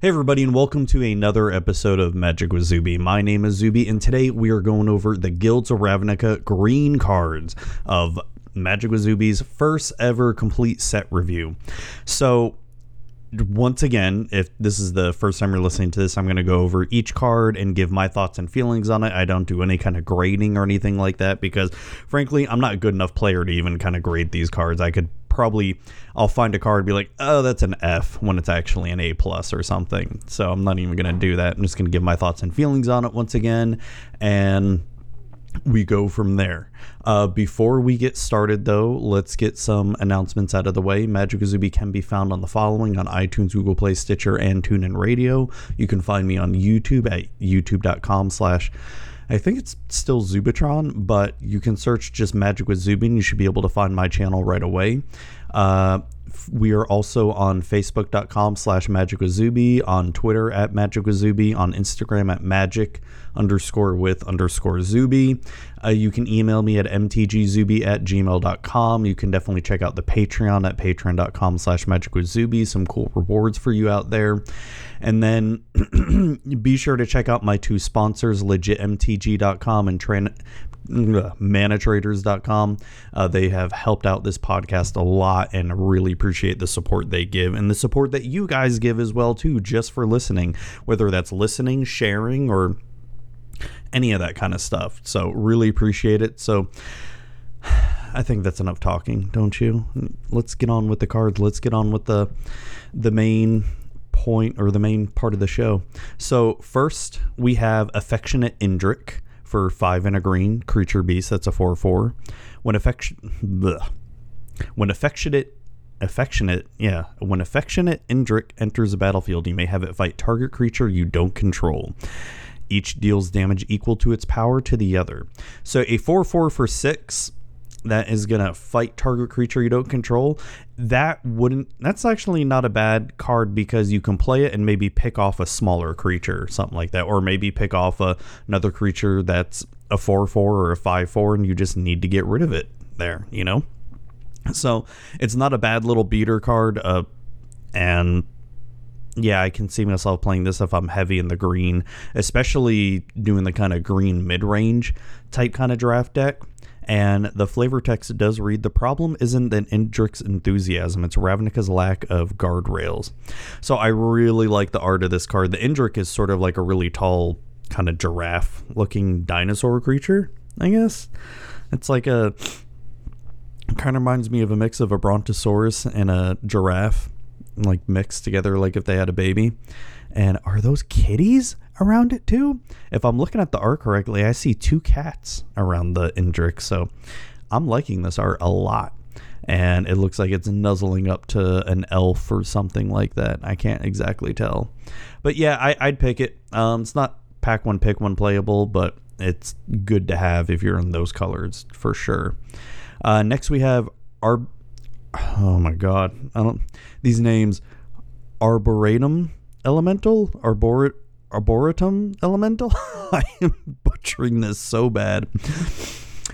Hey, everybody, and welcome to another episode of Magic with Zuby. My name is Zuby, and today we are going over the Guilds of Ravnica green cards of Magic with Zuby's first ever complete set review. So, once again, if this is the first time you're listening to this, I'm going to go over each card and give my thoughts and feelings on it. I don't do any kind of grading or anything like that because, frankly, I'm not a good enough player to even kind of grade these cards. I could probably I'll find a card and be like, oh, that's an F when it's actually an A plus or something. So I'm not even gonna do that. I'm just gonna give my thoughts and feelings on it once again, and we go from there. Uh, before we get started, though, let's get some announcements out of the way. Magic Zuby can be found on the following on iTunes, Google Play, Stitcher, and TuneIn Radio. You can find me on YouTube at youtube.com slash I think it's still Zubitron, but you can search just Magic with Zubin. You should be able to find my channel right away. Uh, we are also on facebook.com slash magic on Twitter at magic on Instagram at magic underscore with underscore Zuby. Uh, you can email me at mtgzuby at gmail.com. You can definitely check out the Patreon at patreon.com slash magic with Zuby. Some cool rewards for you out there. And then be sure to check out my two sponsors, legitmtg.com and Tran- manatraders.com. Uh, they have helped out this podcast a lot and really appreciate the support they give and the support that you guys give as well too just for listening whether that's listening sharing or any of that kind of stuff so really appreciate it so I think that's enough talking, don't you? Let's get on with the cards. Let's get on with the the main point or the main part of the show. So first we have affectionate Indrik for five and a green creature beast. That's a four four. When affection, bleh. when affectionate, affectionate, yeah, when affectionate Indrik enters the battlefield, you may have it fight target creature you don't control. Each deals damage equal to its power to the other. So a four four for six that is going to fight target creature you don't control, that wouldn't that's actually not a bad card because you can play it and maybe pick off a smaller creature, something like that, or maybe pick off a, another creature that's a 4-4 or a 5-4 and you just need to get rid of it there, you know? So, it's not a bad little beater card uh and yeah, I can see myself playing this if I'm heavy in the green, especially doing the kind of green mid range type kind of draft deck. And the flavor text does read The problem isn't an Indrik's enthusiasm, it's Ravnica's lack of guardrails. So I really like the art of this card. The Indrik is sort of like a really tall, kind of giraffe looking dinosaur creature, I guess. It's like a. Kind of reminds me of a mix of a brontosaurus and a giraffe, like mixed together, like if they had a baby. And are those kitties? Around it too. If I'm looking at the art correctly, I see two cats around the Indrik. So I'm liking this art a lot. And it looks like it's nuzzling up to an elf or something like that. I can't exactly tell. But yeah, I, would pick it. Um, it's not pack one, pick one playable, but it's good to have if you're in those colors for sure. Uh, next, we have our. Oh my god. I don't. These names. Arboretum Elemental? Arbor Arboretum Elemental. I am butchering this so bad.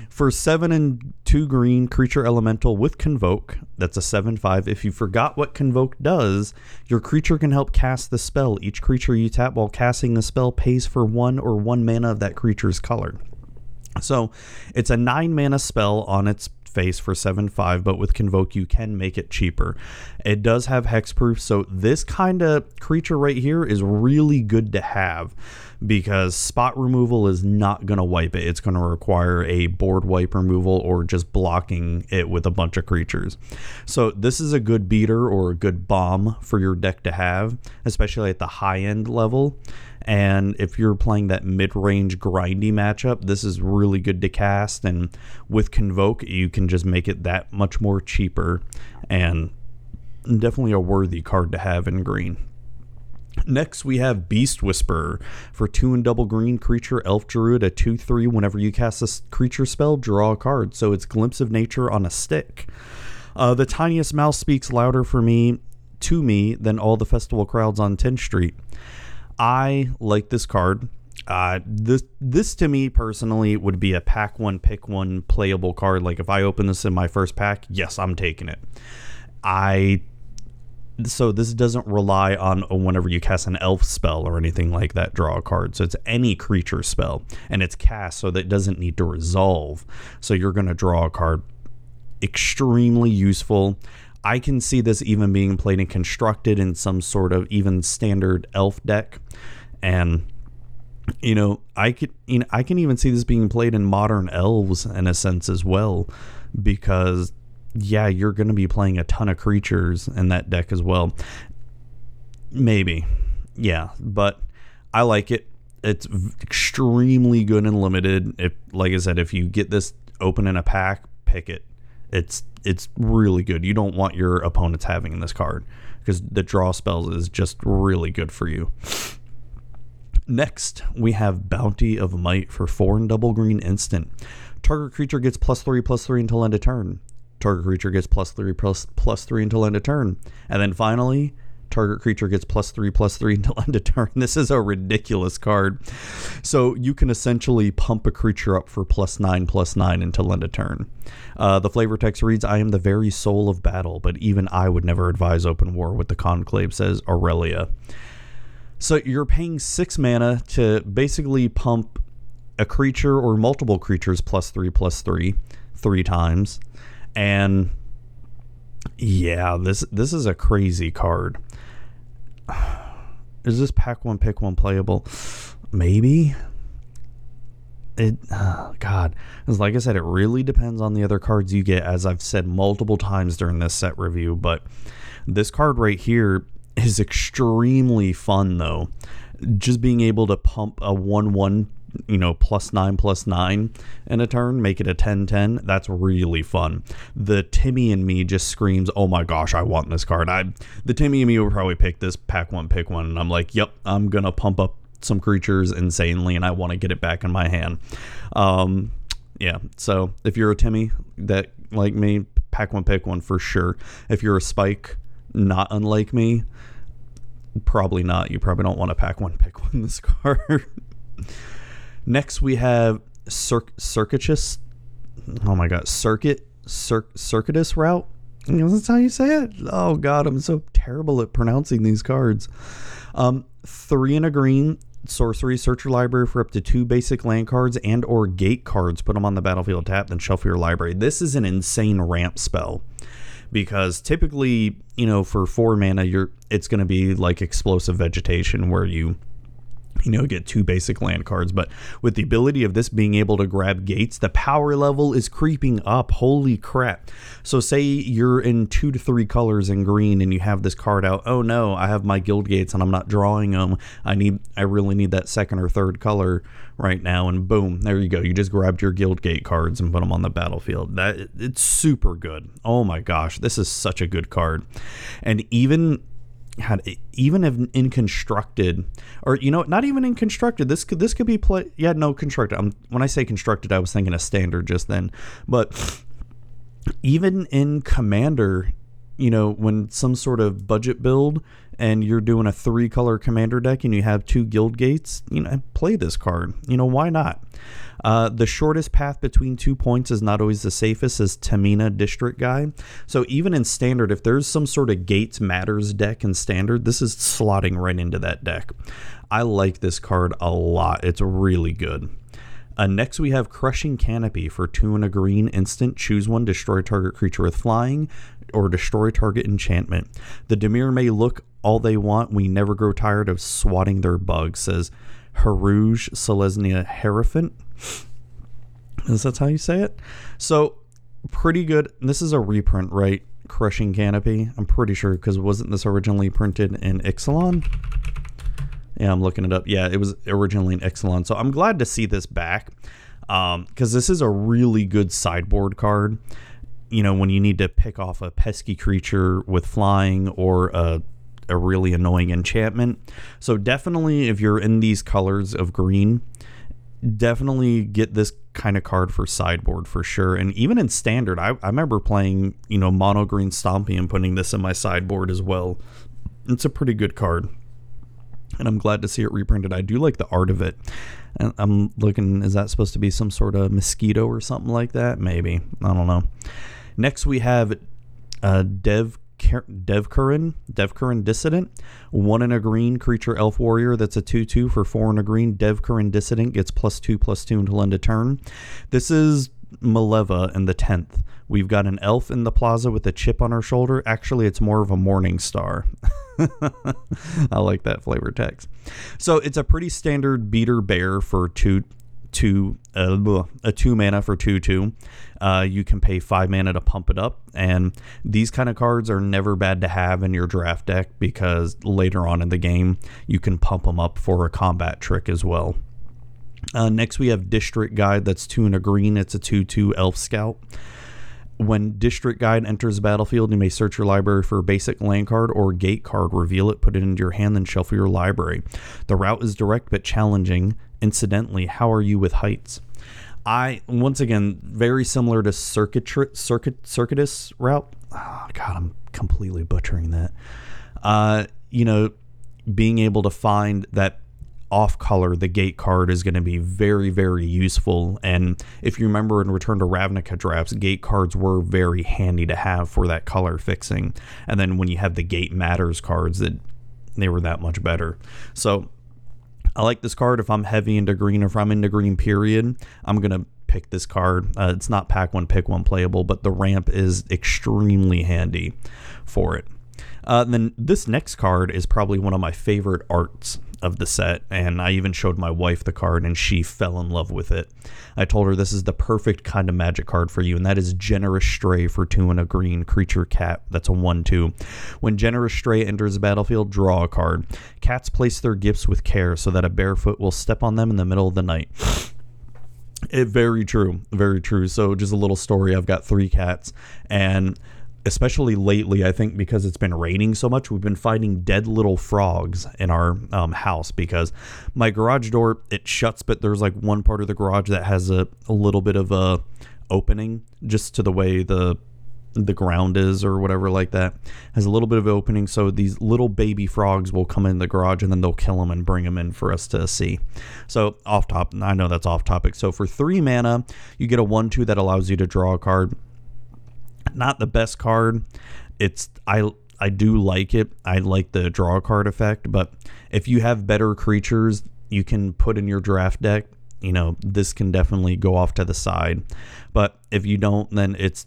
For seven and two green creature elemental with convoke, that's a seven five. If you forgot what convoke does, your creature can help cast the spell. Each creature you tap while casting the spell pays for one or one mana of that creature's color. So it's a nine mana spell on its face for 7.5, but with Convoke you can make it cheaper. It does have hexproof, so this kind of creature right here is really good to have because spot removal is not going to wipe it. It's going to require a board wipe removal or just blocking it with a bunch of creatures. So this is a good beater or a good bomb for your deck to have, especially at the high end level. And if you're playing that mid range grindy matchup, this is really good to cast. And with Convoke, you can just make it that much more cheaper and definitely a worthy card to have in green. Next, we have Beast Whisperer. For two and double green creature, Elf Druid, a 2 3. Whenever you cast a creature spell, draw a card. So it's Glimpse of Nature on a stick. Uh, the tiniest mouse speaks louder for me, to me, than all the festival crowds on 10th Street. I like this card. Uh, this this to me personally would be a pack one, pick one playable card. Like if I open this in my first pack, yes, I'm taking it. I so this doesn't rely on whenever you cast an elf spell or anything like that draw a card so it's any creature spell and it's cast so that it doesn't need to resolve so you're going to draw a card extremely useful i can see this even being played and constructed in some sort of even standard elf deck and you know i could you know i can even see this being played in modern elves in a sense as well because yeah, you're going to be playing a ton of creatures in that deck as well. Maybe. Yeah, but I like it. It's extremely good and limited. If like I said, if you get this open in a pack, pick it. It's it's really good. You don't want your opponents having in this card because the draw spells is just really good for you. Next, we have Bounty of Might for four and double green instant. Target creature gets plus three plus three until end of turn target creature gets plus three plus plus three until end of turn. And then finally, target creature gets plus three plus three until end of turn. This is a ridiculous card. So you can essentially pump a creature up for plus nine plus nine until end of turn. Uh, the flavor text reads, I am the very soul of battle, but even I would never advise open war with the conclave, says Aurelia. So you're paying six mana to basically pump a creature or multiple creatures plus three plus three three times and yeah, this this is a crazy card. Is this pack one pick one playable? Maybe. It oh God, because like I said, it really depends on the other cards you get, as I've said multiple times during this set review. But this card right here is extremely fun, though. Just being able to pump a one one you know, plus nine, plus nine in a turn, make it a 10 10. That's really fun. The Timmy and me just screams, oh my gosh, I want this card. I The Timmy and me would probably pick this pack one, pick one. And I'm like, yep, I'm going to pump up some creatures insanely and I want to get it back in my hand. Um, yeah, so if you're a Timmy that like me, pack one, pick one for sure. If you're a Spike, not unlike me, probably not. You probably don't want to pack one, pick one this card. Next, we have Cir- Circuitous. Oh my God, Circuit Cir- Circuitous route. That's how you say it. Oh God, I'm so terrible at pronouncing these cards. Um, three and a green sorcery. Search your library for up to two basic land cards and or gate cards. Put them on the battlefield tap, then shuffle your library. This is an insane ramp spell because typically, you know, for four mana, you're it's going to be like explosive vegetation where you you know, get two basic land cards. But with the ability of this being able to grab gates, the power level is creeping up. Holy crap. So, say you're in two to three colors in green and you have this card out. Oh no, I have my guild gates and I'm not drawing them. I need, I really need that second or third color right now. And boom, there you go. You just grabbed your guild gate cards and put them on the battlefield. That it's super good. Oh my gosh, this is such a good card. And even had even if in constructed or you know not even in constructed this could this could be play yeah no constructed. I'm, when i say constructed i was thinking a standard just then. But even in commander you know when some sort of budget build and you're doing a three color commander deck and you have two guild gates you know play this card you know why not uh, the shortest path between two points is not always the safest, as Tamina District Guide. So even in standard, if there's some sort of Gates Matters deck in standard, this is slotting right into that deck. I like this card a lot. It's really good. Uh, next, we have Crushing Canopy for two and a green instant. Choose one, destroy target creature with flying, or destroy target enchantment. The Dimir may look all they want. We never grow tired of swatting their bugs, says Heruj Selesnya Hierophant. Is that how you say it? So, pretty good. This is a reprint, right? Crushing Canopy. I'm pretty sure because wasn't this originally printed in Ixalan? Yeah, I'm looking it up. Yeah, it was originally in Ixalan. So I'm glad to see this back because um, this is a really good sideboard card. You know, when you need to pick off a pesky creature with flying or a a really annoying enchantment. So definitely if you're in these colors of green, definitely get this kind of card for sideboard for sure. And even in standard, I, I remember playing, you know, mono green Stompy and putting this in my sideboard as well. It's a pretty good card. And I'm glad to see it reprinted. I do like the art of it. And I'm looking, is that supposed to be some sort of mosquito or something like that? Maybe. I don't know. Next, we have uh, Dev Devkarin, Devkarin Dissident, one in a green creature elf warrior that's a 2 2 for four in a green. Devkarin Dissident gets plus two plus two until end of turn. This is Maleva in the 10th. We've got an elf in the plaza with a chip on her shoulder. Actually, it's more of a morning star. I like that flavor text. So it's a pretty standard beater bear for two two uh, a two mana for two two. Uh, you can pay five mana to pump it up, and these kind of cards are never bad to have in your draft deck because later on in the game you can pump them up for a combat trick as well. Uh, next, we have District Guide. That's two and a green. It's a 2 2 Elf Scout. When District Guide enters the battlefield, you may search your library for a basic land card or gate card, reveal it, put it into your hand, then shuffle your library. The route is direct but challenging. Incidentally, how are you with heights? I once again very similar to circuit circuit circuitous route. Oh, God, I'm completely butchering that. Uh, you know, being able to find that off color, the gate card is going to be very, very useful. And if you remember in Return to Ravnica drafts, gate cards were very handy to have for that color fixing. And then when you have the gate matters cards, that they were that much better. So I like this card if I'm heavy into green, or if I'm into green, period. I'm going to pick this card. Uh, it's not pack one, pick one playable, but the ramp is extremely handy for it. Uh, then this next card is probably one of my favorite arts of the set, and I even showed my wife the card, and she fell in love with it. I told her this is the perfect kind of magic card for you, and that is Generous Stray for two and a green creature cat. That's a 1 2. When Generous Stray enters the battlefield, draw a card. Cats place their gifts with care so that a barefoot will step on them in the middle of the night. It very true, very true. So just a little story. I've got three cats, and especially lately, I think because it's been raining so much, we've been finding dead little frogs in our um, house because my garage door it shuts, but there's like one part of the garage that has a, a little bit of a opening just to the way the the ground is or whatever like that. Has a little bit of opening so these little baby frogs will come in the garage and then they'll kill them and bring them in for us to see. So off top i know that's off topic. So for three mana you get a one two that allows you to draw a card not the best card. It's I I do like it. I like the draw card effect, but if you have better creatures you can put in your draft deck, you know, this can definitely go off to the side. But if you don't, then it's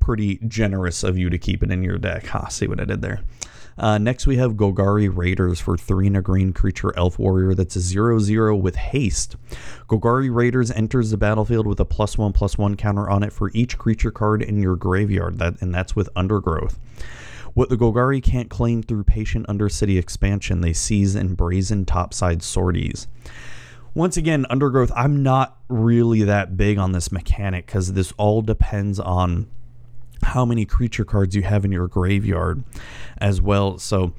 pretty generous of you to keep it in your deck. Ha, ah, see what I did there. Uh, next, we have Golgari Raiders for 3 and a green creature elf warrior that's a 0 0 with haste. Golgari Raiders enters the battlefield with a plus 1 plus 1 counter on it for each creature card in your graveyard, that, and that's with Undergrowth. What the Golgari can't claim through Patient Undercity expansion, they seize in Brazen Topside Sorties once again, undergrowth, I'm not really that big on this mechanic because this all depends on how many creature cards you have in your graveyard as well. So,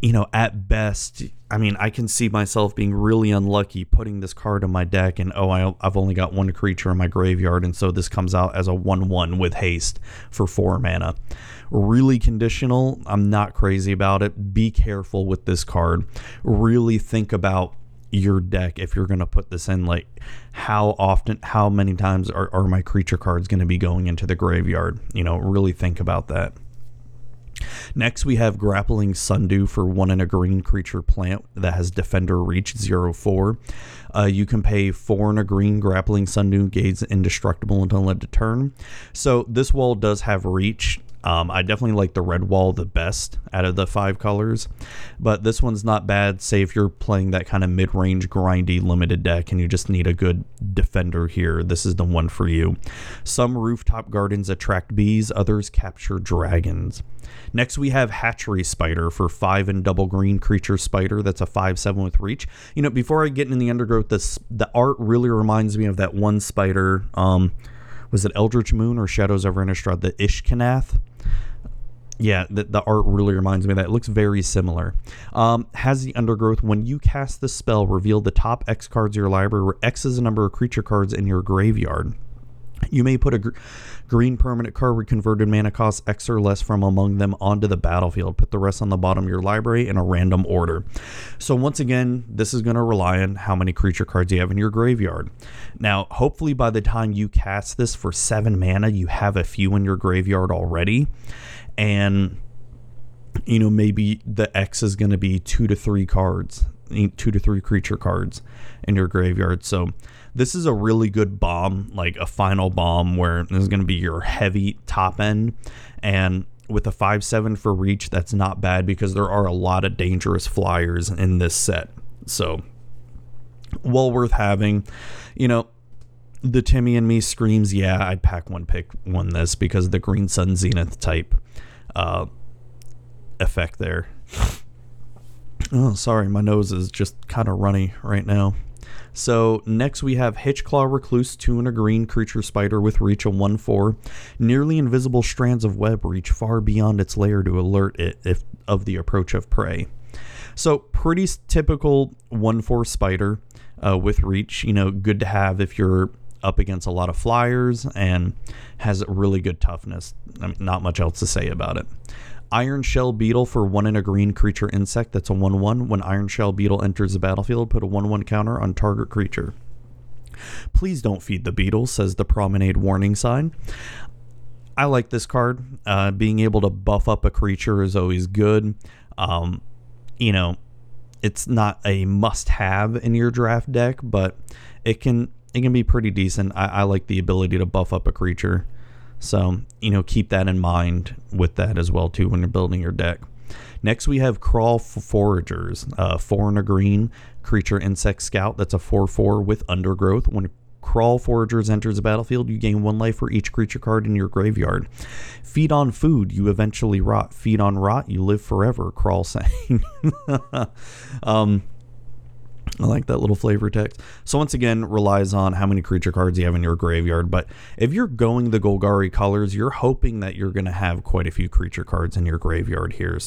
you know, at best, I mean, I can see myself being really unlucky putting this card in my deck and, oh, I, have only got one creature in my graveyard. And so this comes out as a 1 1 with haste for 4 mana. Really conditional. I'm not crazy about it. Be careful with this card. Really think about your deck if you're going to put this in like how often how many times are, are my creature cards going to be going into the graveyard you know really think about that Next, we have Grappling Sundew for one in a green creature plant that has Defender Reach 04. Uh, you can pay four in a green Grappling Sundew, gains indestructible until end of turn. So this wall does have Reach. Um, I definitely like the red wall the best out of the five colors, but this one's not bad. Say if you're playing that kind of mid range, grindy, limited deck and you just need a good defender here, this is the one for you. Some rooftop gardens attract bees, others capture dragons. Next, we have Hatchery Spider for five and double green creature spider. That's a five seven with reach. You know, before I get into the undergrowth, this the art really reminds me of that one spider. Um, was it Eldritch Moon or Shadows over Innistrad? The Ishkanah yeah, the, the art really reminds me of that. It looks very similar. Um, has the undergrowth. When you cast the spell, reveal the top X cards of your library, where X is the number of creature cards in your graveyard. You may put a gr- green permanent card with converted mana cost X or less from among them onto the battlefield. Put the rest on the bottom of your library in a random order. So, once again, this is going to rely on how many creature cards you have in your graveyard. Now, hopefully, by the time you cast this for seven mana, you have a few in your graveyard already. And, you know, maybe the X is going to be two to three cards, eh, two to three creature cards in your graveyard. So, this is a really good bomb, like a final bomb where this is going to be your heavy top end. And with a 5 7 for reach, that's not bad because there are a lot of dangerous flyers in this set. So, well worth having. You know, the Timmy and me screams, yeah, I'd pack one pick one this because of the Green Sun Zenith type uh, effect there. Oh, sorry, my nose is just kind of runny right now. So next we have Hitchclaw Recluse, two and a green creature spider with reach of 1 4. Nearly invisible strands of web reach far beyond its lair to alert it if of the approach of prey. So pretty typical 1 4 spider uh, with reach. You know, good to have if you're up against a lot of flyers and has really good toughness. I mean, not much else to say about it. Ironshell Beetle for one in a green creature insect. That's a 1 1. When Ironshell Beetle enters the battlefield, put a 1 1 counter on target creature. Please don't feed the beetle, says the promenade warning sign. I like this card. Uh, being able to buff up a creature is always good. Um, you know, it's not a must-have in your draft deck, but it can it can be pretty decent. I, I like the ability to buff up a creature. So, you know, keep that in mind with that as well too when you're building your deck. Next, we have Kraul Foragers, uh, four and a green creature insect scout. That's a 4 4 with undergrowth. When Kraul Foragers enters the battlefield, you gain one life for each creature card in your graveyard. Feed on food, you eventually rot. Feed on rot, you live forever, Kraul saying. um, I like that little flavor text. So once again, relies on how many creature cards you have in your graveyard. But if you're going the Golgari colors, you're hoping that you're going to have quite a few creature cards in your graveyard here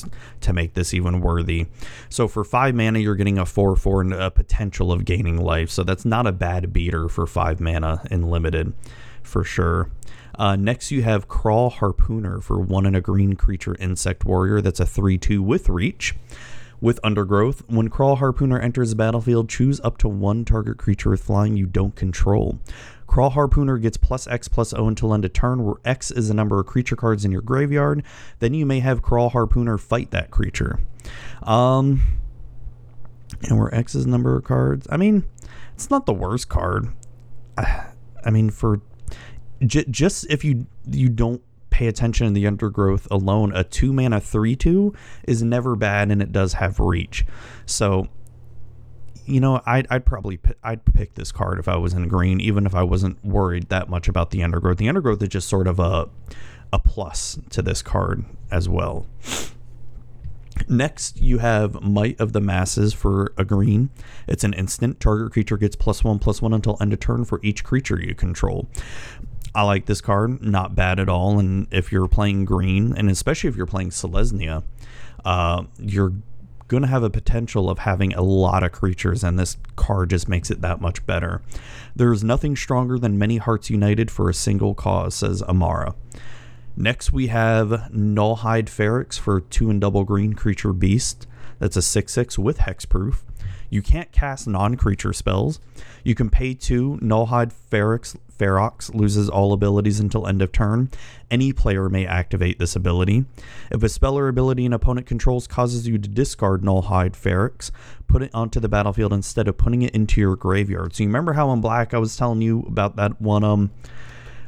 to make this even worthy. So for five mana, you're getting a four four and a potential of gaining life. So that's not a bad beater for five mana in limited, for sure. Uh, next, you have Kraul Harpooner for one and a green creature insect warrior. That's a 3 2 with reach with Undergrowth. When Kraul Harpooner enters the battlefield, choose up to one target creature with flying you don't control. Kraul Harpooner gets plus X plus O until end of turn, where X is the number of creature cards in your graveyard. Then you may have Kraul Harpooner fight that creature. Um, and where X is number of cards. I mean, it's not the worst card. I mean, for j- just if you you don't pay attention in the undergrowth alone, a two mana 3 2 is never bad and it does have reach. So, you know, I'd, I'd probably p- I'd pick this card if I was in green, even if I wasn't worried that much about the undergrowth. The undergrowth is just sort of a a plus to this card as well. Next, you have Might of the Masses for a green. It's an instant. Target creature gets plus one, plus one until end of turn for each creature you control. I like this card, not bad at all. And if you're playing green, and especially if you're playing Selesnya, uh, you're going to have a potential of having a lot of creatures, and this card just makes it that much better. There's nothing stronger than many hearts united for a single cause, says Emmara. Next, we have Nullhide Ferox for two and double green creature beast. That's a 6 6 with hexproof. You can't cast non creature spells. You can pay two. Nullhide Feryx, Ferox loses all abilities until end of turn. Any player may activate this ability. If a spell or ability an opponent controls causes you to discard Nullhide Ferox, put it onto the battlefield instead of putting it into your graveyard. So you remember how in black I was telling you about that one um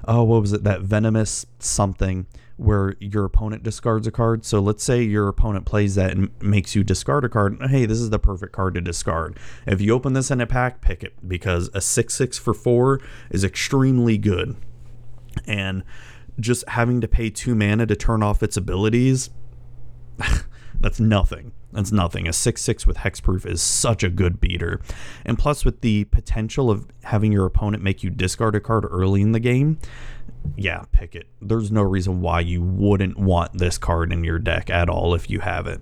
oh what was it that venomous something where your opponent discards a card. So let's say your opponent plays that and makes you discard a card. Hey, this is the perfect card to discard. If you open this in a pack, pick it because a 6 6 for 4 is extremely good. And just having to pay 2 mana to turn off its abilities, that's nothing. That's nothing. A 6 6 with hexproof is such a good beater. And plus, with the potential of having your opponent make you discard a card early in the game, yeah, pick it. There's no reason why you wouldn't want this card in your deck at all if you have it.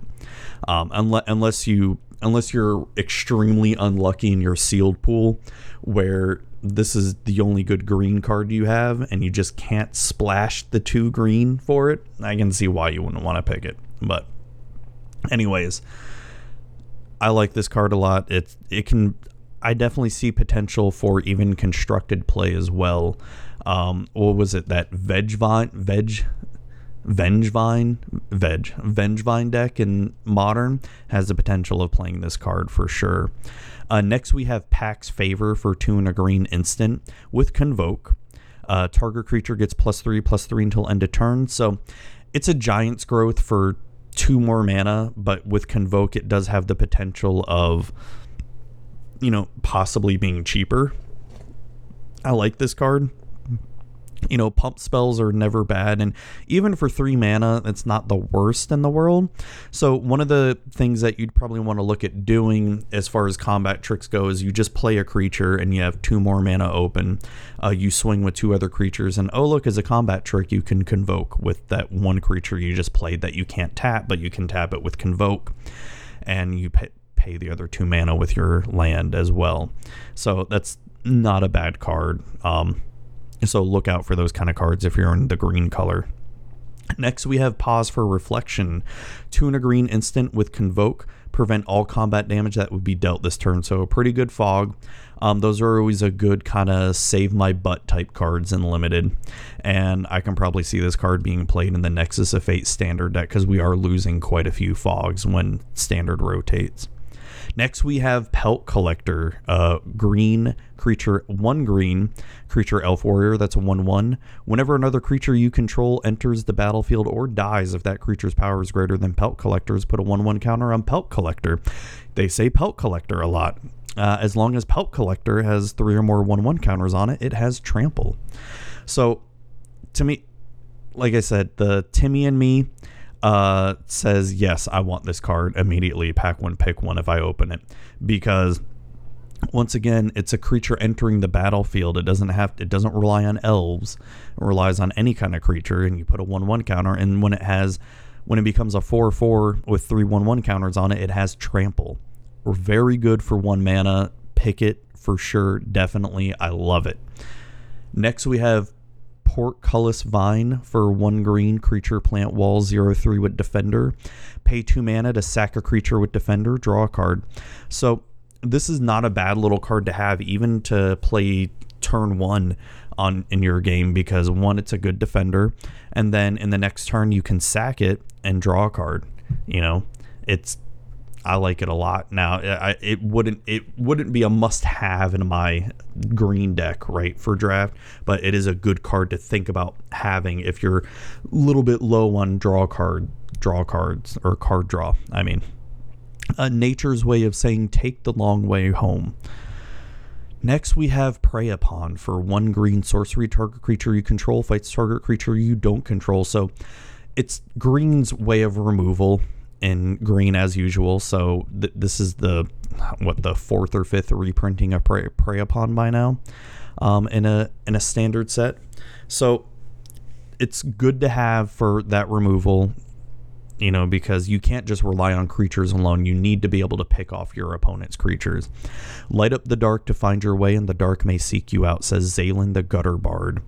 Um, unless unless you unless you're extremely unlucky in your sealed pool, where this is the only good green card you have and you just can't splash the two green for it, I can see why you wouldn't want to pick it. But anyways, I like this card a lot. It it can I definitely see potential for even constructed play as well. Um, what was it that Vengevine Veg Vengevine Veg Vengevine deck in Modern has the potential of playing this card for sure. Uh, next, we have Pack's Favor for two and a green instant with Convoke. Uh, target creature gets plus three, plus three until end of turn. So it's a Giant's Growth for two more mana, but with Convoke, it does have the potential of, you know, possibly being cheaper. I like this card you know, pump spells are never bad. And even for three mana, it's not the worst in the world. So, one of the things that you'd probably want to look at doing as far as combat tricks go is you just play a creature and you have two more mana open. Uh, you swing with two other creatures, and oh, look, as a combat trick, you can convoke with that one creature you just played that you can't tap, but you can tap it with convoke. And you pay, the other two mana with your land as well. So, that's not a bad card. Um, so look out for those kind of cards if you're in the green color. Next, we have Pause for Reflection. Two in a green instant with Convoke. Prevent all combat damage that would be dealt this turn. So, a pretty good fog. Um, those are always a good kind of save my butt type cards in limited. And I can probably see this card being played in the Nexus of Fate standard deck because we are losing quite a few fogs when standard rotates. Next, we have Pelt Collector, uh, green creature, one green creature elf warrior. That's a 1 1. Whenever another creature you control enters the battlefield or dies, if that creature's power is greater than Pelt Collector's, put a 1 1 counter on Pelt Collector. They say Pelt Collector a lot. Uh, as long as Pelt Collector has three or more 1 1 counters on it, it has Trample. So, to me, like I said, the Timmy and me uh, says, Yes, I want this card immediately. Pack one, pick one if I open it. Because once again, it's a creature entering the battlefield. It doesn't have it doesn't rely on elves. It relies on any kind of creature, and you put a one one counter, and when it has when it becomes a 4 4 with three 1 1 counters on it, it has trample. We're very good for one mana. Pick it for sure. Definitely. I love it. Next, we have Portcullis Vine for one green creature plant wall zero three with defender. Pay two mana to sack a creature with defender, draw a card. So this is not a bad little card to have, even to play turn one on in your game because one, it's a good defender, and then in the next turn you can sack it and draw a card. You know, it's I like it a lot. Now, I, it wouldn't it wouldn't be a must-have in my green deck, right, for draft, but it is a good card to think about having if you're a little bit low on draw card, draw cards or card draw. I mean, uh, nature's way of saying take the long way home. Next, we have Prey Upon for one green sorcery. Target creature you control fights target creature you don't control. So, it's green's way of removal in green as usual. So th- this is the what the fourth or fifth reprinting of Prey, Prey Upon by now um, in a in a standard set. So it's good to have for that removal. You know, because you can't just rely on creatures alone. You need to be able to pick off your opponent's creatures. Light up the dark to find your way, and the dark may seek you out, says Zalen the Gutter Bard.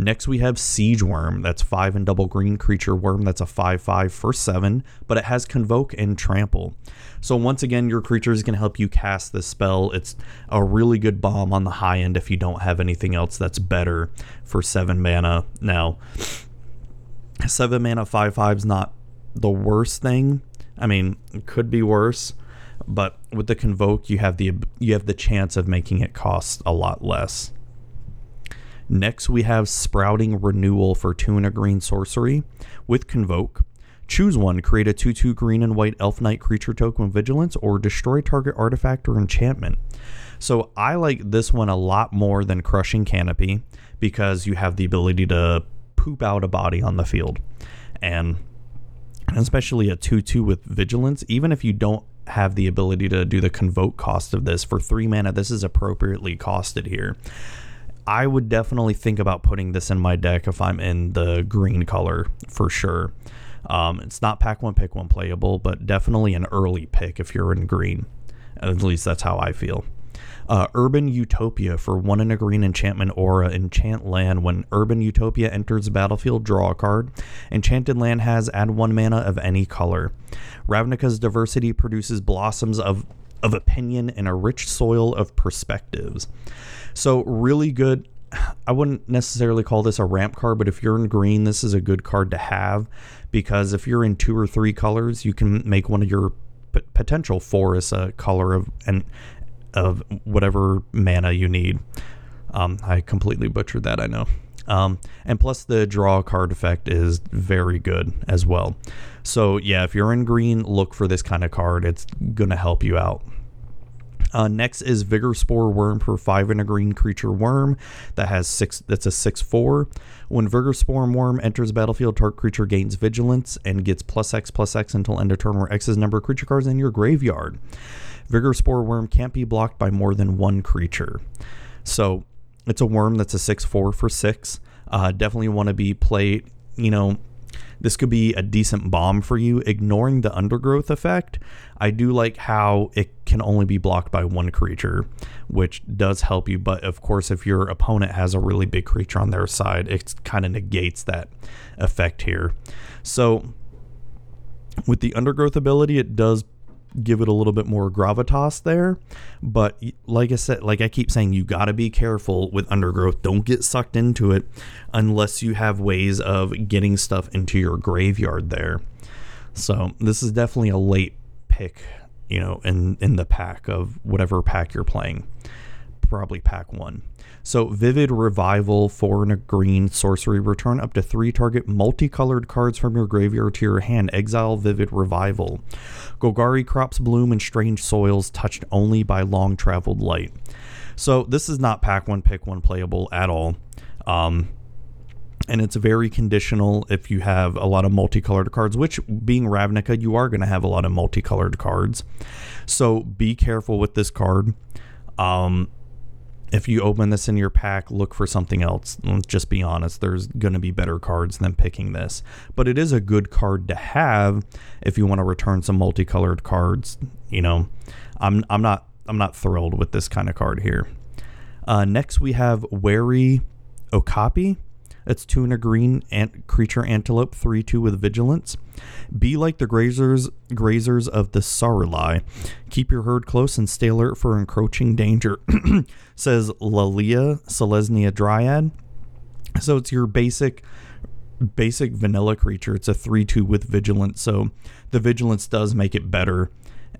Next, we have Siege Wurm. That's five and double green creature worm. That's a 5 5 for seven, but it has Convoke and Trample. So, once again, your creatures can help you cast this spell. It's a really good bomb on the high end if you don't have anything else that's better for seven mana. Now, seven mana 5 5 is not the worst thing. I mean, it could be worse, but with the Convoke, you have the you have the chance of making it cost a lot less. Next, we have Sprouting Renewal for two and a green sorcery with Convoke. Choose one, create a 2 2 green and white Elf Knight creature token with vigilance, or destroy target artifact or enchantment. So I like this one a lot more than Crushing Canopy because you have the ability to poop out a body on the field. And especially a 2 2 with vigilance, even if you don't have the ability to do the convoke cost of this for three mana, this is appropriately costed here. I would definitely think about putting this in my deck if I'm in the green color for sure. Um, it's not pack one, pick one playable, but definitely an early pick if you're in green. At least that's how I feel. Uh, Urban Utopia for one in a green enchantment aura. Enchant land. When Urban Utopia enters the battlefield, draw a card. Enchanted land has add one mana of any color. Ravnica's diversity produces blossoms of, of opinion and a rich soil of perspectives. So, really good. I wouldn't necessarily call this a ramp card, but if you're in green, this is a good card to have because if you're in two or three colors, you can make one of your p- potential forests a color of and of whatever mana you need. Um, I completely butchered that, I know. Um, and plus, the draw card effect is very good as well. So, yeah, if you're in green, look for this kind of card. It's going to help you out. Uh, next is Vigorspore Wurm for five and a green creature worm that has six. That's a six four. When Vigorspore Wurm enters battlefield, target creature gains vigilance and gets plus X plus X until end of turn, where X is number of creature cards in your graveyard. Vigorspore Wurm can't be blocked by more than one creature. So it's a worm that's a six four for six. Uh, definitely want to be played. You know, this could be a decent bomb for you. Ignoring the undergrowth effect, I do like how it can only be blocked by one creature, which does help you. But of course, if your opponent has a really big creature on their side, it kind of negates that effect here. So with the undergrowth ability, it does give it a little bit more gravitas there. But like I said, like I keep saying, you got to be careful with undergrowth. Don't get sucked into it unless you have ways of getting stuff into your graveyard there. So this is definitely a late pick, you know, in in the pack of whatever pack you're playing. Probably pack one. So, Vivid Revival, and a green sorcery, return up to three target multicolored cards from your graveyard to your hand. Exile Vivid Revival. Golgari crops bloom in strange soils, touched only by long traveled light. So, this is not pack one, pick one playable at all. Um, and it's very conditional if you have a lot of multicolored cards, which being Ravnica, you are going to have a lot of multicolored cards. So be careful with this card. Um, if you open this in your pack, look for something else. Let's just be honest, there's going to be better cards than picking this. But it is a good card to have if you want to return some multicolored cards. You know, I'm I'm not I'm not thrilled with this kind of card here. Uh, next we have Wary Okapi. It's two and a green ant creature antelope, three two with vigilance. Be like the grazers grazers of the Sauruli. Keep your herd close and stay alert for encroaching danger. Says Lalia Selesnya Dryad. So it's your basic basic vanilla creature. It's a 3 2 with vigilance. So the vigilance does make it better.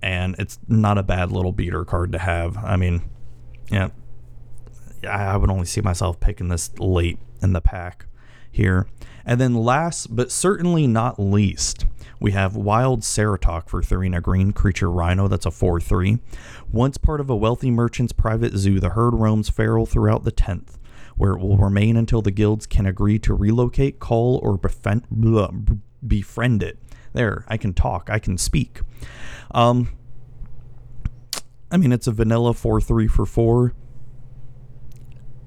And it's not a bad little beater card to have. I mean, yeah, I would only see myself picking this late in the pack here. And then last but certainly not least, we have Wild Ceratok for Tharina Green, Creature Rhino, that's a 4 3. Once part of a wealthy merchant's private zoo, the herd roams feral throughout the 10th, where it will remain until the guilds can agree to relocate, call, or befriend, blah, befriend it. There, I can talk, I can speak. Um, I mean, it's a vanilla 4 3 for 4.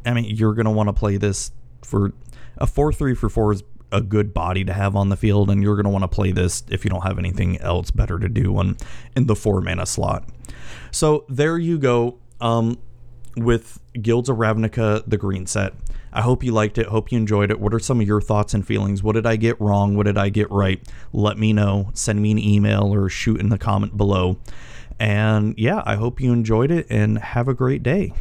I mean, you're going to want to play this for a 4 3 for 4 is a good body to have on the field, and you're going to want to play this if you don't have anything else better to do on, in the 4 mana slot. So there you go um, with Guilds of Ravnica, the green set. I hope you liked it. Hope you enjoyed it. What are some of your thoughts and feelings? What did I get wrong? What did I get right? Let me know. Send me an email or shoot in the comment below. And yeah, I hope you enjoyed it and have a great day.